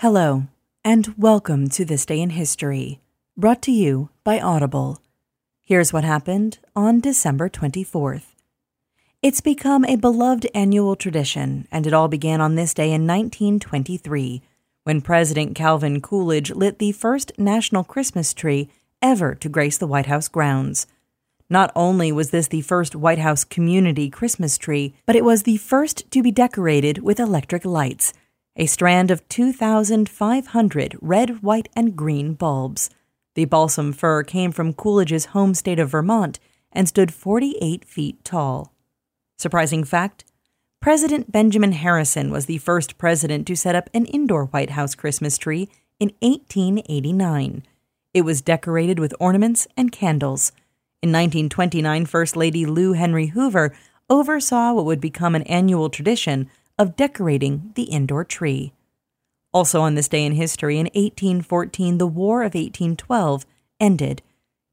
Hello, and welcome to This Day in History, brought to you by Audible. Here's what happened on December 24th. It's become a beloved annual tradition, and it all began on this day in 1923 when President Calvin Coolidge lit the first national Christmas tree ever to grace the White House grounds. Not only was this the first White House community Christmas tree, but it was the first to be decorated with electric lights, a strand of 2,500 red, white, and green bulbs. The balsam fir came from Coolidge's home state of Vermont and stood 48 feet tall. Surprising fact President Benjamin Harrison was the first president to set up an indoor White House Christmas tree in 1889. It was decorated with ornaments and candles. In 1929, First Lady Lou Henry Hoover oversaw what would become an annual tradition of decorating the indoor tree. Also, on this day in history, in 1814, the War of 1812 ended.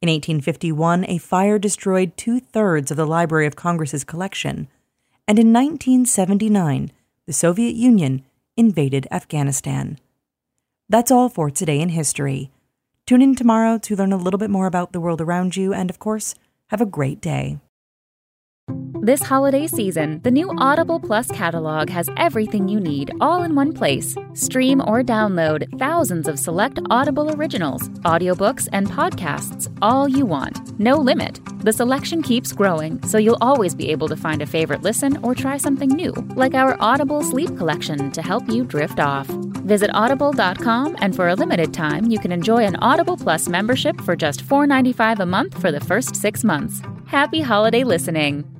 In 1851, a fire destroyed two thirds of the Library of Congress's collection. And in 1979, the Soviet Union invaded Afghanistan. That's all for today in history. Tune in tomorrow to learn a little bit more about the world around you, and of course, have a great day. This holiday season, the new Audible Plus catalog has everything you need all in one place. Stream or download thousands of select Audible originals, audiobooks, and podcasts all you want. No limit. The selection keeps growing, so you'll always be able to find a favorite listen or try something new, like our Audible Sleep Collection to help you drift off. Visit audible.com and for a limited time, you can enjoy an Audible Plus membership for just $4.95 a month for the first six months. Happy holiday listening!